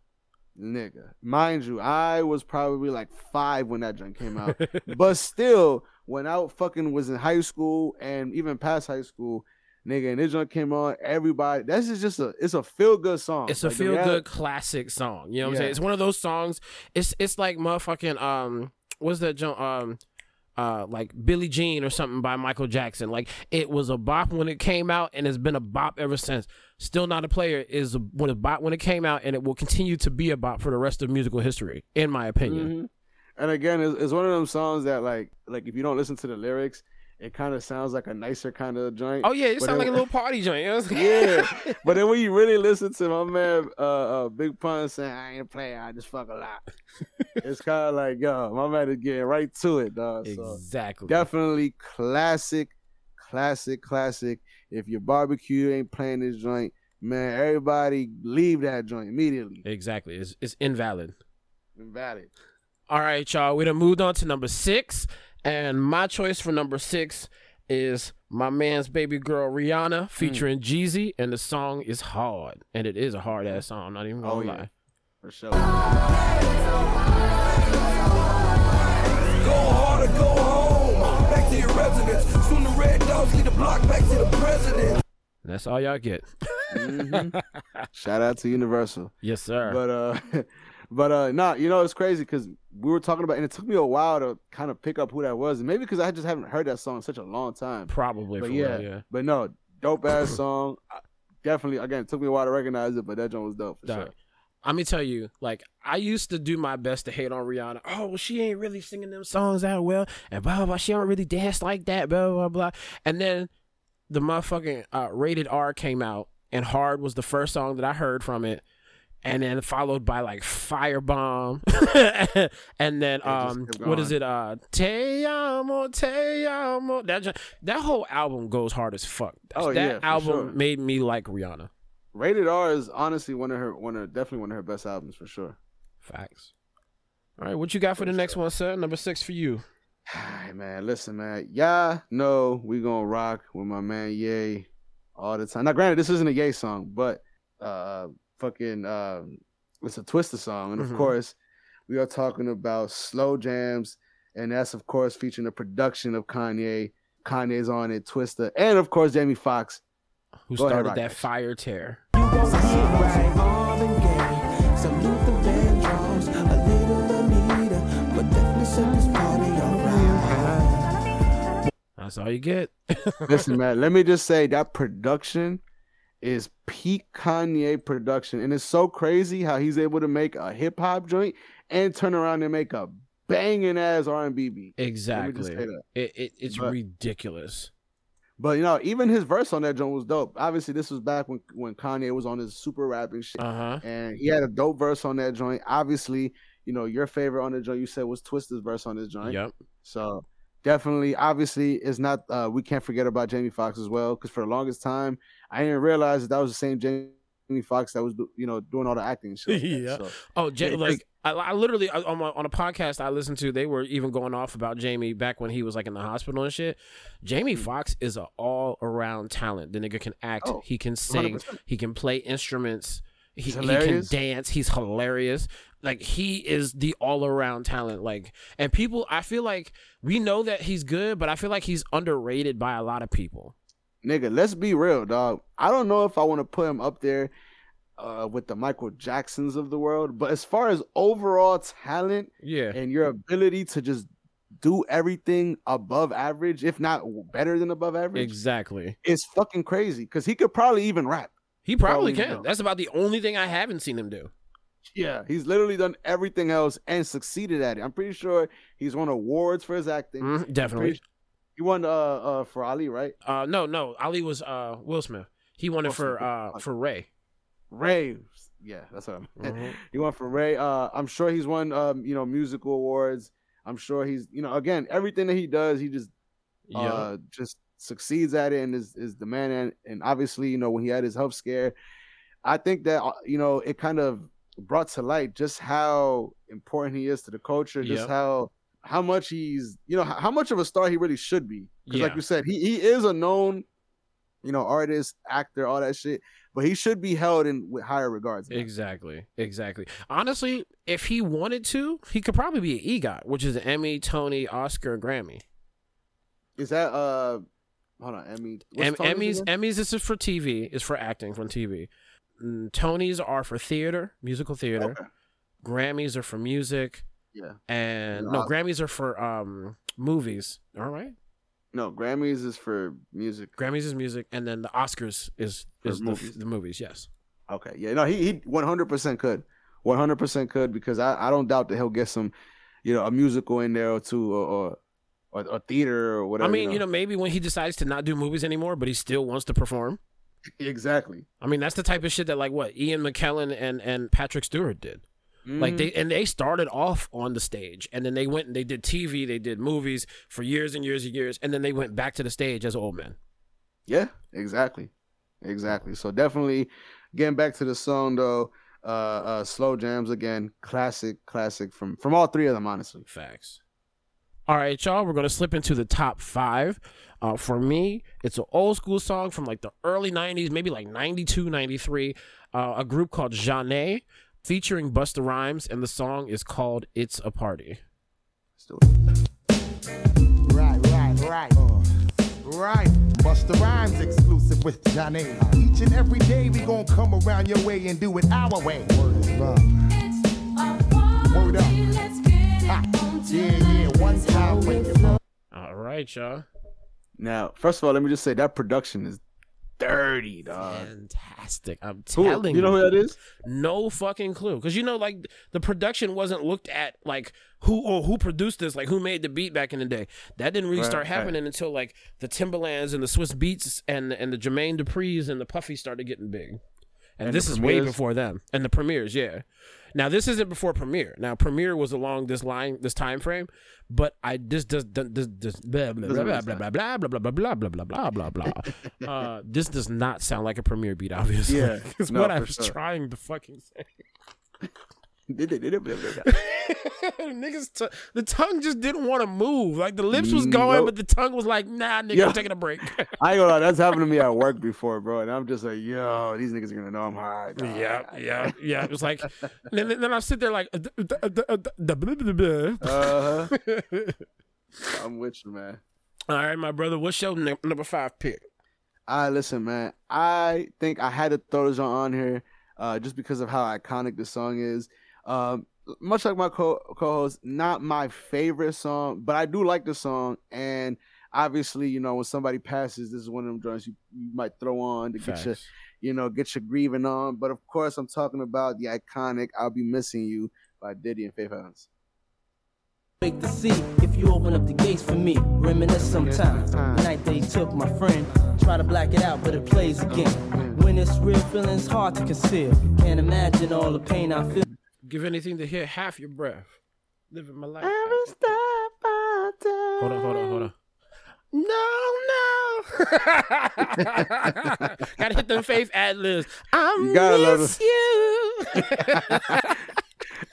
nigga, mind you, I was probably like five when that joint came out. <laughs> but still, when I fucking was in high school and even past high school, nigga, and this joint came on, everybody. This is just a it's a feel good song. It's a Like, feel good classic song. You know what I'm saying? It's one of those songs. It's it's like motherfucking um what's that jump um uh, like Billie Jean or something by Michael Jackson. Like it was a bop when it came out, and it's been a bop ever since. Still not a player is a, when a bop when it came out, and it will continue to be a bop for the rest of musical history, in my opinion. Mhm. And again, it's, it's one of them songs that like like if you don't listen to the lyrics, it kind of sounds like a nicer kind of joint. Oh yeah, it sounds like a little party joint. you know? yeah. <laughs> But then when you really listen to my man uh, uh Big Pun saying I ain't a player, I just fuck a lot. it's kind of like yo, my man is getting right to it, dog. So exactly. definitely classic, classic, classic. If your barbecue ain't playing this joint, man, everybody leave that joint immediately. Exactly. It's, it's invalid. Invalid. All right, y'all. We done moved on to number six, and my choice for number six is my man's baby girl Rihanna featuring Jeezy, and the song is hard, and it is a hard ass song. I'm not even gonna Oh, yeah. lie. For sure. Go hard or go home. Back to your residence. Soon the red dogs lead the block back to the president. And that's all y'all get. Mhm. <laughs> Shout out to Universal. yes, sir. But uh, <laughs> but uh, nah, you know it's crazy because we were talking about, and it took me a while to kind of pick up who that was, and maybe because I just haven't heard that song in such a long time. Probably. But for yeah, real, yeah. but no, dope ass song. I- Definitely, again, it took me a while to recognize it, but that joint was dope for Dog. sure. Let me tell you, like I used to do my best to hate on Rihanna. Oh, well, she ain't really singing them songs that well, and blah blah. blah. She don't really dance like that, blah blah blah. And then the motherfucking uh, rated R came out, and Hard was the first song that I heard from it, and then followed by like Firebomb, <laughs> and then um, what is it? Uh, Te amo, te amo. That that whole album goes hard as fuck. Oh, that yeah, album sure. made me like Rihanna. Rated R is honestly one of her, one of definitely one of her best albums for sure. Facts. All right, what you got for the next one, sir? Number six for you. Hey, man, listen, man. Yeah, no, we gonna rock with my man yay all the time. Now, granted, this isn't a yay song, but uh, fucking, uh, it's a Twista song, and of Mhm. course, we are talking about Slow Jamz, and that's of course featuring the production of Kanye. Kanye's on it, Twista, and of course Jamie Foxx. Who Go started rock that it. fire tear? You gon' see it right on and gay. Salute the Vandross, a little Anita, but definitely set this party alright. That's all you get. <laughs> Listen, man, let me just say that production is peak Kanye production, and it's so crazy how he's able to make a hip hop joint and turn around and make a banging ass R and B beat. Let me just Exactly. It, it it's But- ridiculous. But you know, even his verse on that joint was dope. Obviously, this was back when when Kanye was on his super rapping shit, Uh huh. and he had a dope verse on that joint. Obviously, you know your favorite on the joint you said was Twista's verse on this joint. Yep. So definitely, obviously, it's not. Uh, we can't forget about Jamie Foxx as well, because for the longest time, I didn't realize that that was the same Jamie Foxx that was, you know, doing all the acting and <laughs> shit. like. Yeah. So, Oh, J- Yeah, like I, I literally I- on my, on a podcast I listened to, they were even going off about Jamie back when he was like in the hospital and shit. Jamie Foxx is an all around talent. The nigga can act, Mm. Oh, he can sing, 100%. he can play instruments, he, he can dance. He's hilarious. Like he is the all around talent. Like and people, I feel like we know that he's good, but I feel like he's underrated by a lot of people. Nigga, let's be real, dog. I don't know if I want to put him up there uh, with the Michael Jacksons of the world, but as far as overall talent Yeah. and your ability to just do everything above average, if not better than above average, Exactly. it's fucking crazy. Because he could probably even rap. He probably Probably can. no. That's about the only thing I haven't seen him do. Yeah, he's literally done everything else and succeeded at it. I'm pretty sure he's won awards for his acting. I'm definitely. He won uh uh for Ali, right? Uh, no, no. Ali was uh Will Smith. He won it for uh for Ray. Ray. Yeah, that's what I'm. <laughs> Mhm. he won for Ray. Uh, I'm sure he's won um you know musical awards. I'm sure he's you know again everything that he does, he just Yeah. uh just succeeds at it and is is the man and and obviously you know when he had his health scare, I think that uh, you know it kind of brought to light just how important he is to the culture, just Yep. how how much he's you know how, much of a star he really should be. Because like you said, he he is a known you know artist, actor, all that shit, but he should be held in with higher regards. Exactly. Exactly. Honestly, if he wanted to, he could probably be an EGOT, which is an Emmy, Tony, Oscar, Grammy. Is that uh hold on, Emmy? Em- Emmys, again? Emmys is for TV, is for acting from TV. Mm, Tonys are for theater, musical theater. Okay. Grammys are for music, Yeah. and And no, Grammys are for um movies. All right. No, Grammys is for music. Grammys is music, and then the Oscars is is the, movies. the movies. Yes. Okay, yeah, no, he he one hundred percent could, one hundred percent could because I, I don't doubt that he'll get some, you know, a musical in there or two or or, or, or theater or whatever. I mean, you know, maybe when he decides to not do movies anymore, but he still wants to perform. <laughs> exactly. I mean, that's the type of shit that like what Ian McKellen and and Patrick Stewart did. Like Mhm. they and they started off on the stage, and then they went and they did TV, they did movies for years and years and years, and then they went back to the stage as old men. Yeah, exactly, exactly. So definitely, getting back to the song though, uh, uh, Slow Jamz again, classic, classic from from all three of them, honestly. Facts. All right, y'all, we're gonna slip into the top five. Uh, for me, it's an old school song from like the early '90s, maybe like '92, '93. Uh, a group called Zhané, featuring Busta Rhymes, and the song is called "It's a Party." Still, <laughs> Right, right, right. Uh. Right. Busta Rhymes exclusive with Zhané. Each and every day we gon' come around your way and do it our way. Word is Word up. Ha. Yeah, yeah, one time break it. All right, y'all. now, first of all, let me just say that production is dirty, dog. Fantastic. I'm Who, telling you know who that is? No fucking clue. Because you know, like the production wasn't looked at like who or who produced this, like who made the beat back in the day. That didn't really Right, start right. happening until like the Timbalands and the Swizz Beatz and and the Jermaine Dupri's and the Puffy started getting big. And, And this is way before them. And the Premiers, yeah. Now this isn't before Premier. Now Premier was along this line, this time frame, but I this does this, this, blah blah blah blah blah blah blah blah blah blah blah blah blah blah. Uh, this does not sound like a Premier beat, obviously. Yeah, is no, what I was sure. trying to fucking say. Niggas <laughs> Niggas, t- the tongue just didn't want to move. Like the lips was going, Nope. but the tongue was like, "Nah, nigga. I'm taking a break." <laughs> I ain't gonna lie, that's happened to me at work <laughs> before, bro. And I'm just like, yo, these niggas are gonna know I'm high. dog. yeah, yeah, yeah. It was like, then, then I sit there like, uh, uh. Uh-huh. I'm with you, man. All right, my brother. What's your num- number five pick? I listen, man. I think I had to throw this on on here, uh, just because of how iconic the song is. Um, much like my co- co-host, not my favorite song, but I do like the song. And obviously, you know, when somebody passes, this is one of them joints you, you might throw on to get your, you know, get your grieving on. But of course, I'm talking about the iconic "I'll Be Missing You" by Diddy and Faith Evans. Wait to see if you open up the gates for me. Reminisce sometimes. The night they took my friend. Try to black it out, but it plays again. When it's real, feelings hard to conceal. Can't imagine all the pain I feel. Give anything to hear half your breath. Living my life. Every step I take. Hold on, hold on, hold on. No, no. <laughs> Gotta hit them faith ad libs. I You miss you. <laughs>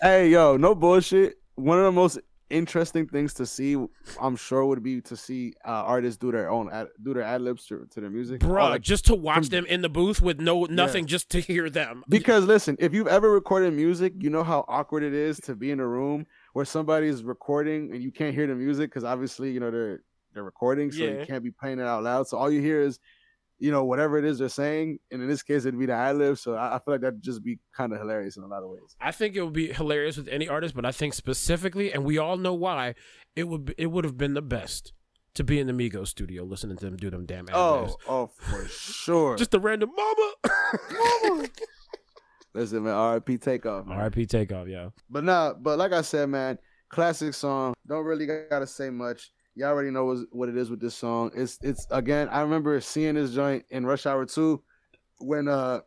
Hey, yo, no bullshit. One of the most interesting things to see, I'm sure, would be to see uh, artists do their own ad, do their ad libs to, to their music. Bro, like, just to watch them in the booth with no nothing, just to hear them. because listen, if you've ever recorded music, you know how awkward it is to be in a room where somebody's recording and you can't hear the music because obviously you know they're they're recording, so Yeah. you can't be playing it out loud. So all you hear is, you know, whatever it is they're saying, and in this case it'd be the ad lib. So I, I feel like that'd just be kind of hilarious in a lot of ways. I think it would be hilarious with any artist, but I think specifically, and we all know why, it would be, it would have been the best to be in the Migos studio listening to them do them damn ad oh, libs. Oh, oh, for sure. Just a random mama. <laughs> Listen, man, R.I.P. Takeoff. man. R.I.P. Takeoff, yeah. But nah, but like I said, man, classic song. Don't really gotta say much. Y'all already know what, it is with this song. It's it's again. I remember seeing this joint in Rush Hour Two when uh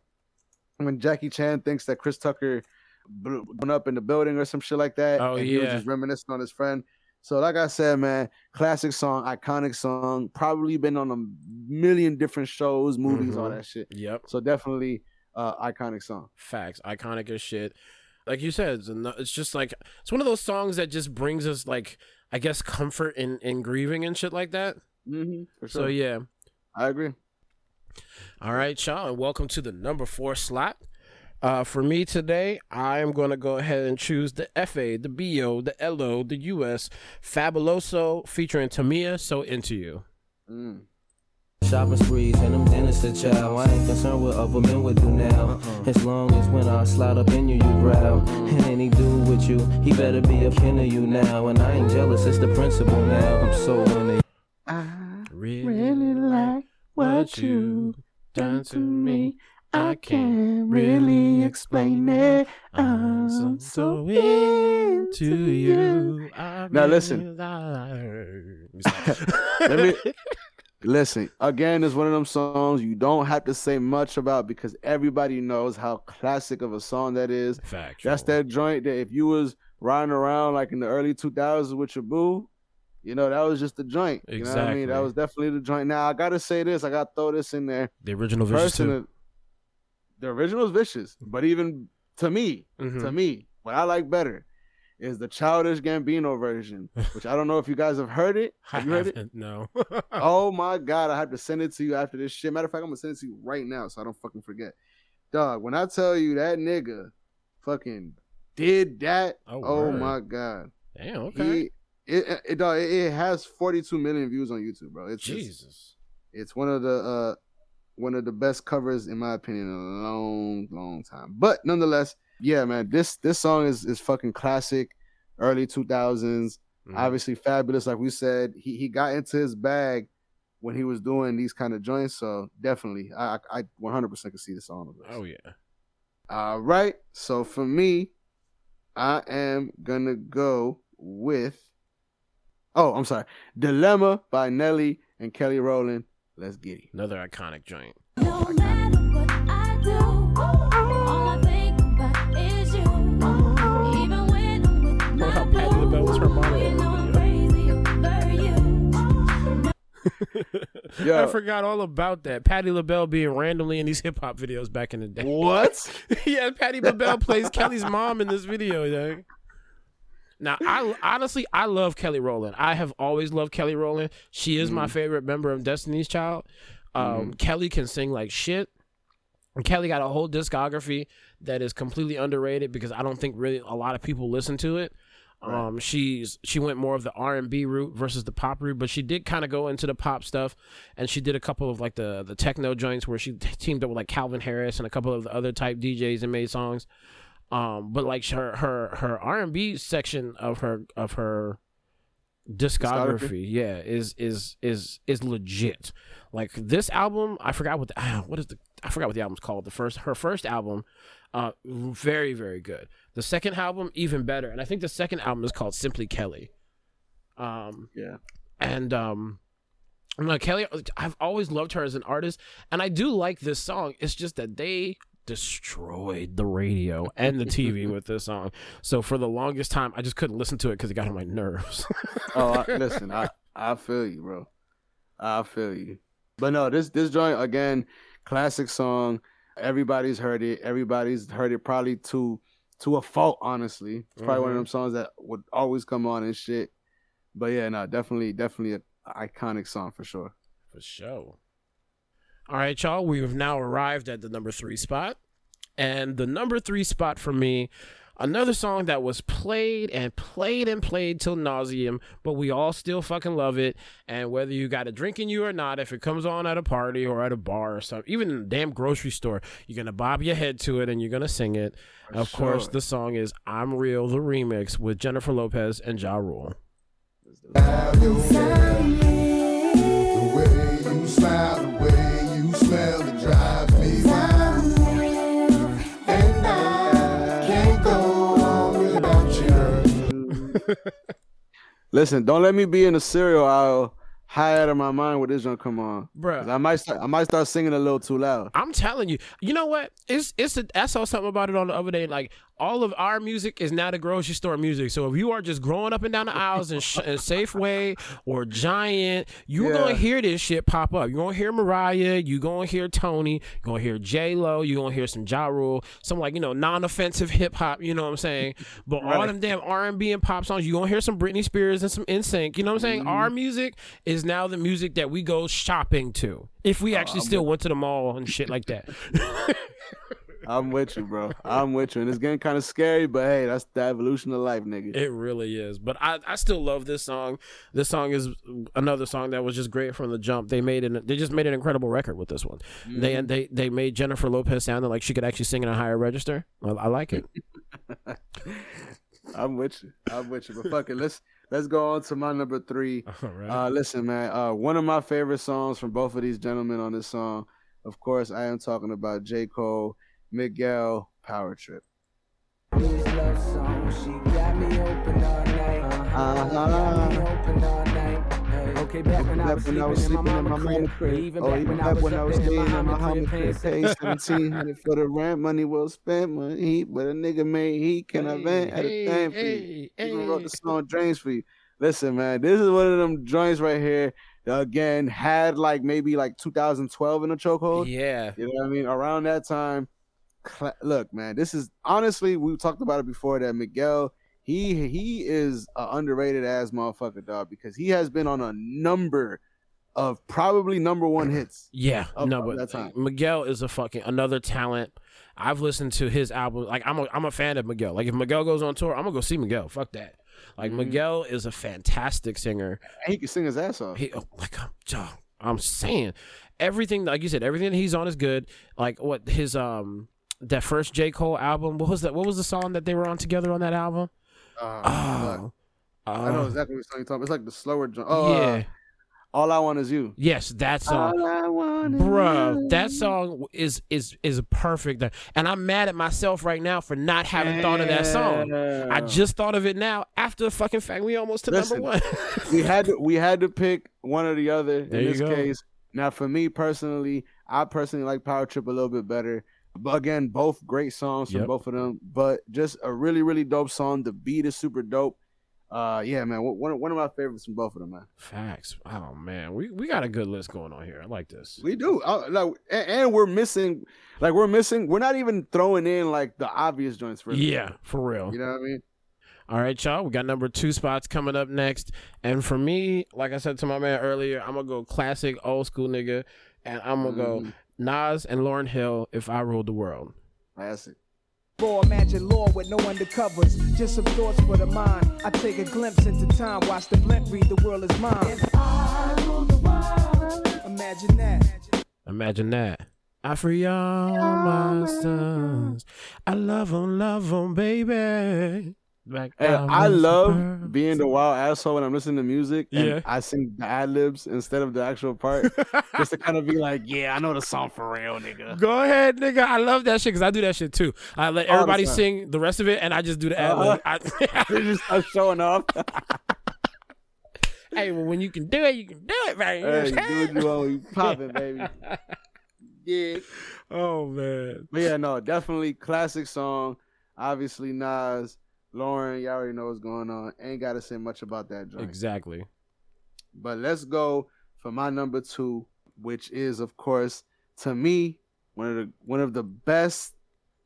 when Jackie Chan thinks that Chris Tucker blew up in the building or some shit like that. Oh, and he was just reminiscing on his friend. So like I said, man, classic song, iconic song. Probably been on a million different shows, movies, all Mhm. that shit. Yep. So definitely uh iconic song. Facts. Iconic as shit. Like you said, it's, it's just like it's one of those songs that just brings us like I guess comfort in in grieving and shit like that. Mm-hmm, for So yeah. I agree. All right, y'all, and welcome to the number four slot. Uh, for me today, I am going to go ahead and choose the FA, the BO, the LO, the US, Fabolous featuring Tamia, So Into You. Mm. Shopping sprees and them dinners to chow. I ain't concerned what other men would do now. Uh-uh. As long as when I slide up in you, you growl. And any dude with you, he better be a kin of you now. And I ain't jealous, it's the principle now. I'm so in it. Really, like what you done to me. I can't really explain it. I'm so into you. I Now listen. really <laughs> Let me <laughs> <laughs> listen. Again, it's one of them songs you don't have to say much about because everybody knows how classic of a song that is. Factual. That's that joint that if you was riding around like in the early 2000s with your boo, you know, that was just the joint. You know what I mean? That was definitely the joint. Now, I got to say this. I got to throw this in there. The original Vicious too. The original is vicious, but even to me, Mhm. to me, what I like better is the Childish Gambino version, which I don't know if you guys have heard it. <laughs> I Have you heard it? No. <laughs> <laughs> oh my god, I have to send it to you after this shit. Matter of fact, I'm gonna send it to you right now so I don't fucking forget. Dog, when I tell you that nigga fucking did that, Oh, oh, my god. Damn. Okay. He it it, dog, it it has 42 million views on YouTube, bro. It's it's, Jesus. it's one of the uh one of the best covers in my opinion in a long, long time. But nonetheless, yeah, man, this this song is is fucking classic, early 2000s Mhm. obviously Fabolous like we said he, he got into his bag when he was doing these kind of joints so definitely i i I 100% can see this on the list Oh yeah. all right so for me i am gonna go with oh i'm sorry dilemma by nelly and kelly rowland let's get it Another iconic joint. No <laughs> I forgot all about that. Patti LaBelle being randomly in these hip hop videos back in the day. what <laughs> yeah, Patti LaBelle plays Kelly's mom in this video, yo. Now, I honestly I love Kelly Rowland. I have always loved Kelly Rowland. She is my favorite member of Destiny's Child. Um, Kelly can sing like shit. And Kelly got a whole discography that is completely underrated because I don't think really a lot of people listen to it. Um, she's she went more of the R and B route versus the pop route, but she did kind of go into the pop stuff, and she did a couple of like the the techno joints where she teamed up with like Calvin Harris and a couple of the other type DJs and made songs. Um, but like her her her R and B section of her of her discography, Discography? yeah, is is is is legit. Like this album, I forgot what the, ah, what is the I forgot what the album's called. The first her first album, uh, very very good. The second album even better, and I think the second album is called Simply Kelly. Um, yeah. and um I'm like Kelly I've always loved her as an artist. And I do like this song. It's just that they destroyed the radio and the TV <laughs> with this song. So for the longest time I just couldn't listen to it because it got on my nerves. <laughs> Oh I, listen i i feel you bro. I feel you. But no this this joint again classic song. Everybody's heard it. Everybody's heard it probably to to a fault honestly. It's probably one of mm-hmm. them songs that would always come on and shit. But yeah no definitely definitely an iconic song for sure. For sure. All right y'all we've now arrived at the number three spot. And the number three spot for me another song that was played and played and played till nauseum but we all still fucking love it. And whether you got a drink in you or not if it comes on at a party or at a bar or something even in a damn grocery store you're gonna bob your head to it and you're gonna sing it. Of course the song is i'm real the remix with jennifer lopez and ja rule <laughs> listen don't let me be in the cereal aisle high out of my mind with this one come on bro i might start i might start singing a little too loud I'm telling you, you know what? It's it's a, I saw something about it on the other day. Like all of our music is now the grocery store music. So if you are just growing up and down the aisles in, Sh- in Safeway or Giant, you're Yeah. gonna hear this shit pop up. You're gonna hear Mariah. You're gonna hear Tony. You're gonna hear J Lo. You're gonna hear some Ja Rule. Some like you know non-offensive hip hop. You know what I'm saying? But all them damn R&B and pop songs, you're gonna hear some Britney Spears and some NSYNC. You know what I'm saying? Mm-hmm. Our music is now the music that we go shopping to. If we actually still went to the mall and shit like that. <laughs> I'm with you, bro. I'm with you, and it's getting kind of scary, but hey, that's the evolution of life, nigga. It really is. But I, I still love this song. This song is another song that was just great from the jump. They made it. They just made an incredible record with this one. They Mm-hmm. they they made Jennifer Lopez sound like she could actually sing in a higher register. I, I like it. <laughs> I'm with you. I'm with you. But fuck it, let's let's go on to my number three. <laughs> All right. Uh, listen, man. Uh, one of my favorite songs from both of these gentlemen on this song, of course, I am talking about J. Cole, Miguel, Power Trip. This love song, she got me open all night. Uh-huh. Got me open all night. Hey. Okay, back when I was sleeping in my mama crib. Even oh, back even when I back was when I was in staying in my mama homie crib, crib, paying paid seventeen hundred for the rent, money well spent, money heat, but a nigga made heat. Can I vent? Had a thing for you. Even wrote the song "Dreams" for you. Listen, man, this is one of them joints right here. that, Again, had like maybe like 2012 in a chokehold. Yeah. You know what I mean? Around that time, cla- look, man, this is honestly we talked about it before that Miguel. He he is an underrated ass motherfucker, dog, because he has been on a number of probably number one hits. Yeah, of- no, but that time. Miguel is a fucking another talent. I've listened to his album. Like I'm a I'm a fan of Miguel. Like if Miguel goes on tour, I'm gonna go see Miguel. Fuck that. Like Mhm. Miguel is a fantastic singer. He can sing his ass off. He oh, like I'm, I'm saying everything. Like you said, everything that he's on is good. Like what his um that first J Cole album. What was that? What was the song that they were on together on that album? Uh, Oh, I know uh, exactly what song you're talking about. It's like the slower joint. Oh, yeah. uh, all I want is you. Yes, that song. All I want is Bruh, you. that song is is is perfect, and I'm mad at myself right now for not having thought of that song. I just thought of it now after the fucking fact we almost to Listen, number one. we had to we had to pick one or the other There in this go. case. Now, for me personally, I personally like Power Trip a little bit better. But again, both great songs from Yep. both of them. But just a really, really dope song. The beat is super dope. Uh, yeah, man, one one of my favorites from both of them, man. Facts. Oh man, we we got a good list going on here. I like this. We do. Uh, like, and, and we're missing, like, we're missing. We're not even throwing in like the obvious joints for. Yeah, for real. You know what I mean? All right, y'all. We got number two spots coming up next. And for me, like I said to my man earlier, I'm gonna go classic old school nigga, and I'm gonna go Mhm. Nas and Lauryn Hill. If I ruled the world. Classic. Raw imagine law with no undercovers. Just some thoughts for the mind. I take a glimpse into time. Watch the blimp read the world is mine. If I rule the world, Imagine that. Imagine that. I free all my sons. I love them, love them, baby. Back down I love being the wild asshole when I'm listening to music and Yeah. I sing the ad libs instead of the actual part, <laughs> just to kind of be like, yeah, I know the song for real, nigga. Go ahead, nigga. I love that shit because I do that shit too. I let All the everybody time. sing the rest of it, and I just do the ad lib. Uh-huh. <laughs> They just start showing off. <laughs> hey, well, when you can do it, you can do it, man. hey, do what you you popping, baby. Yeah. Oh man. But yeah, no, definitely classic song. Obviously, Nas, Lauren, y'all already know what's going on. Ain't got to say much about that joint. Exactly. But let's go for my number two, which is, of course, to me, one of the one of the best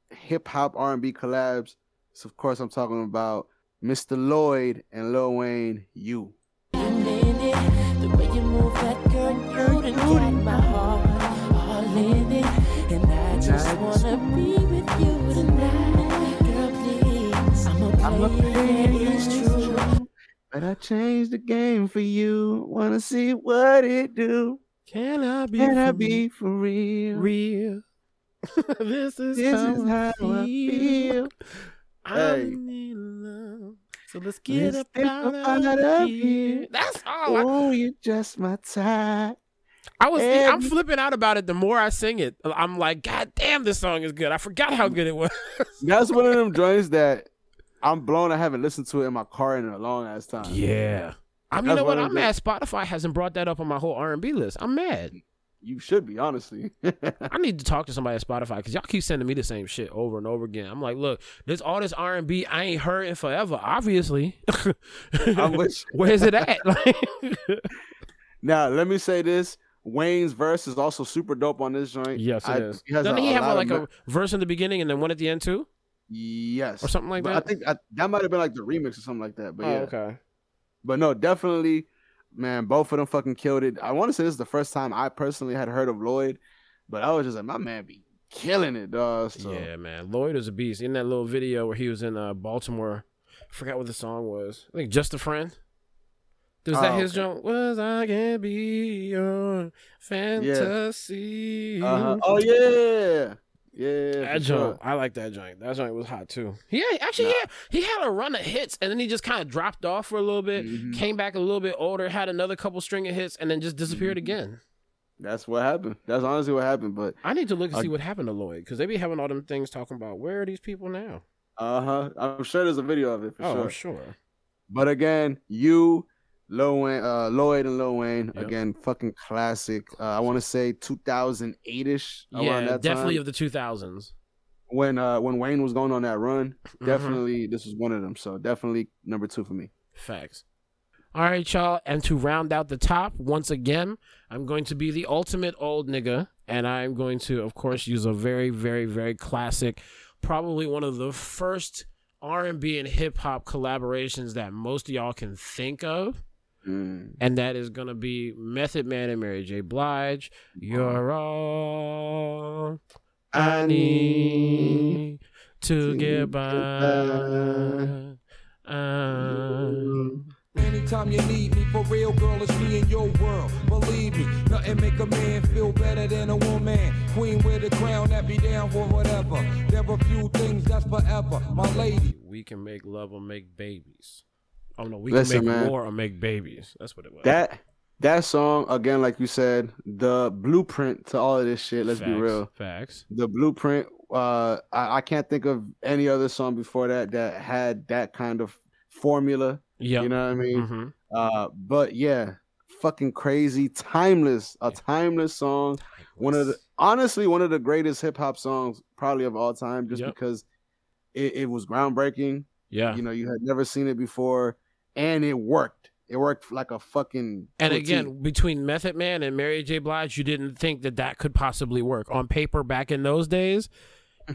hip hop R and B collabs. So of course, I'm talking about Mr. Lloyd and Lil Wayne. You. The way you move that you I'm a true. But I changed the game for you. Wanna see what it do? Can I be? Can I for be for real? real? <laughs> this is This how, is how I feel. I Hey. need love. So let's get Let's up get out up of out of here. here. That's all. I, Oh, you just my type. I was. I'm flipping out about it. The more I sing it, I'm like, God damn, this song is good. I forgot how good it was. That's one of them joints that I'm blown. I haven't listened to it in my car in a long ass time. yeah. I mean, you know what? one I'm mad. Spotify hasn't brought that up on my whole R&B list. I'm mad. You should be honestly. <laughs> I need to talk to somebody at Spotify because y'all keep sending me the same shit over and over again. I'm like, look, there's all this R and B I ain't heard in forever. Obviously, <laughs> I'm <laughs> where's it at? Like, now let me say this: Wayne's verse is also super dope on this joint. yes, it I- is. has Doesn't a- he a have lot like of a verse in the beginning and then one at the end too, Yes, or something like But that? I think I, that might have been like the remix or something like that. But oh, yeah, okay. but no, definitely, man, both of them fucking killed it. I want to say this is the first time I personally had heard of Lloyd, but I was just like, my man be killing it, dog. So. Yeah, man. Lloyd is a beast. In that little video where he was in uh, Baltimore, I forgot what the song was. I think Just a Friend. Was that Oh, his okay. joint? Was I can be your fantasy? Uh-huh. Oh yeah, yeah. That joint, sure. I like that joint. That joint was hot too. Yeah, actually, yeah, he had a run of hits, and then he just kind of dropped off for a little bit, Mm-hmm. came back a little bit older, had another couple string of hits, and then just disappeared Mm-hmm. again. That's what happened. That's honestly what happened. But I need to look and see Uh, what happened to Lloyd because they be having all them things talking about where are these people now? uh huh. I'm sure there's a video of it for oh, sure. I'm sure. But again, you, Lil Wayne, uh, Lloyd and Lil Wayne, Yep. again, fucking classic. Uh, I want to say 2008 ish. Yeah, definitely of the 2000s. when uh when Wayne was going on that run. Mhm. Definitely, this was one of them. So definitely number two for me. Facts. All right, y'all. And to round out the top, once again, I'm going to be the ultimate old nigga. And I'm going to, of course, use a very, very, very classic, probably one of the first R&B and hip hop collaborations that most of y'all can think of. Mm. And that is going to be Method Man and Mary J. Blige. You're all I need to get by. Um, Anytime you need me, for real, girl, it's me in your world. Believe me, nothing make a man feel better than a woman. Queen with the crown that be down for whatever. There are few things that's forever, my lady. we can make love or make babies. Oh no, we Listen, can make man. war or make babies. That's what it was. That that song again, like you said, the blueprint to all of this shit. Let's be real. Facts. The blueprint. Uh, I, I can't think of any other song before that that had that kind of formula. Yeah. You know what I mean? Mhm. Uh, but yeah, fucking crazy, timeless, a timeless song. One of the honestly one of the greatest hip hop songs probably of all time, just Yep. because it, it was groundbreaking. Yeah. You know, you had never seen it before, and it worked. It worked like a fucking. And again, between Method Man and Mary J. Blige, you didn't think that that could possibly work on paper back in those days.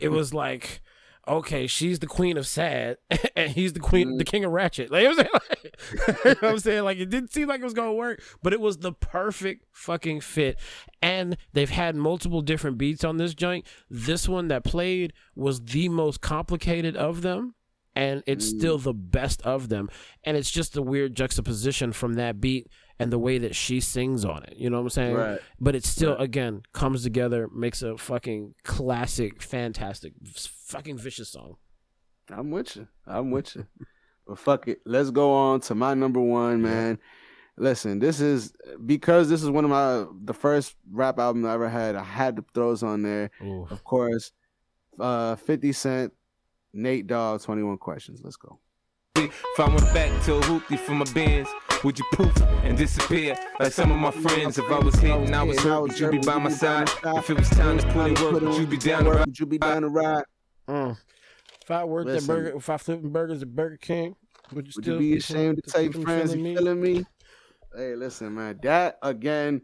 It was <laughs> like, okay, she's the queen of sad, <laughs> and he's the queen, Mm. the king of ratchet. Like, you know what I'm saying? Like, <laughs> you know I'm saying, like it didn't seem like it was gonna work, but it was the perfect fucking fit. And they've had multiple different beats on this joint. This one that played was the most complicated of them. And it's still the best of them. And it's just a weird juxtaposition from that beat and the way that she sings on it. You know what I'm saying? Right. But it still, again, comes together, makes a fucking classic, fantastic, fucking vicious song. I'm with you. I'm with you. <laughs> but fuck it. Let's go on to my number one, man. Listen, this is because this is one of my the first rap album I ever had. I had to throw this on there. Of course, uh, Fifty Cent, Nate Dogg, Twenty One Questions. Let's go. If I went back to a hoopty from my bins, would you poof and disappear like some of my friends? If I was hit and I was hurt, would you be by my side? If it was time to put in work, would you be down to ride? Would you be down to ride? Mm. If I worked Listen. at Burger, if I flipping burgers at Burger King, would you Would still you be ashamed to tell your keep 'em friends feeling you feeling me? Hey, listen, man. That again,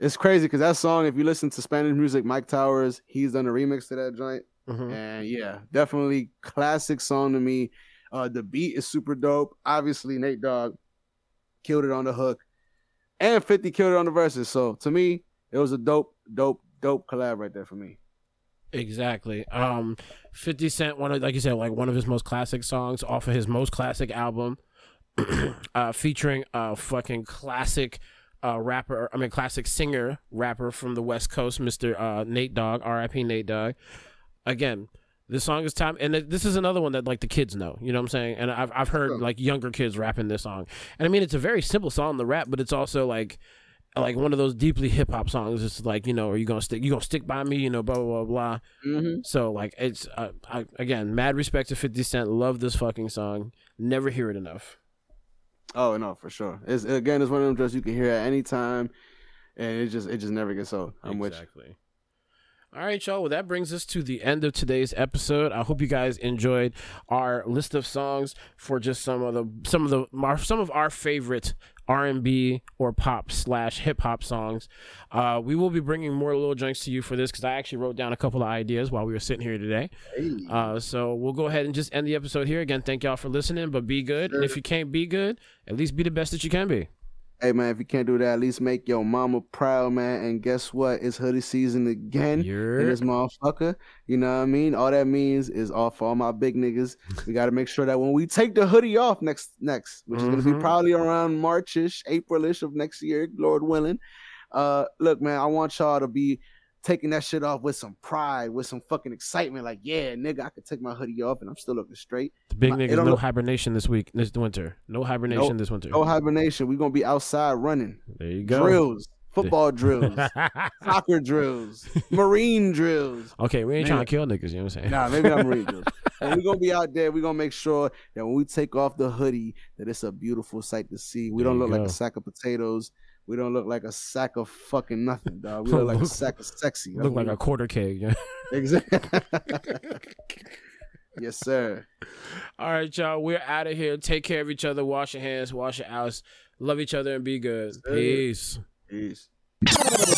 it's crazy because that song, if you listen to Spanish music, Myke Towers, he's done a remix to that joint. Mhm. And yeah, definitely classic song to me. Uh, the beat is super dope. Obviously, Nate Dogg killed it on the hook, and 50 killed it on the verses. So to me, it was a dope, dope, dope collab right there for me. Exactly. Um, Fifty Cent, one of like you said, like one of his most classic songs off of his most classic album, <clears throat> uh, featuring a fucking classic uh rapper. I mean, classic singer rapper from the West Coast, Mister uh, Nate Dogg, R.I.P. Nate Dogg. Again, this song is time, and this is another one that like the kids know. You know what I'm saying? And I've I've heard like younger kids rapping this song, and I mean it's a very simple song the rap, but it's also like like one of those deeply hip hop songs. It's like you know, are you gonna stick? You gonna stick by me? You know, blah blah blah blah. Mm-hmm. So like it's uh, I, again, mad respect to Fifty Cent. Love this fucking song. Never hear it enough. Oh no, for sure. It's again, it's one of them just you can hear at any time, and it just it just never gets old. I'm with you. All right, y'all. Well, that brings us to the end of today's episode. I hope you guys enjoyed our list of songs for just some of the some of the our, some of our favorite R and B or pop slash hip hop songs. Uh, we will be bringing more little junks to you for this because I actually wrote down a couple of ideas while we were sitting here today. Uh, so we'll go ahead and just end the episode here. Again, thank y'all for listening. But be good, and if you can't be good, at least be the best that you can be. Hey man, if you can't do that, at least make your mama proud, man. And guess what? It's hoodie season again in this motherfucker. You know what I mean? All that means is all for all my big niggas. We got to make sure that when we take the hoodie off next, next, which is gonna be Mhm. probably around Marchish, Aprilish of next year, Lord willing. Uh, look, man, I want y'all to be taking that shit off with some pride, with some fucking excitement. Like, yeah, nigga, I could take my hoodie off and I'm still looking straight. The big niggas, no look- hibernation this week, this winter. No hibernation no- this winter. No hibernation. We're gonna be outside running. there you go. Drills, football <laughs> drills, soccer drills, marine drills. Okay, we ain't Man. trying to kill niggas. You know what I'm saying? Nah, maybe not marine <laughs> drills. And we're gonna be out there. We're gonna make sure that when we take off the hoodie, that it's a beautiful sight to see. We There don't look like a sack of potatoes. We don't look like a sack of fucking nothing, dog. We <laughs> look like a sack of sexy. Look like a quarter keg. Yeah. Exactly. <laughs> <laughs> yes, sir. All right, y'all. We're out of here. Take care of each other. Wash your hands. Wash your house. Love each other and be good. Peace. Peace. Peace.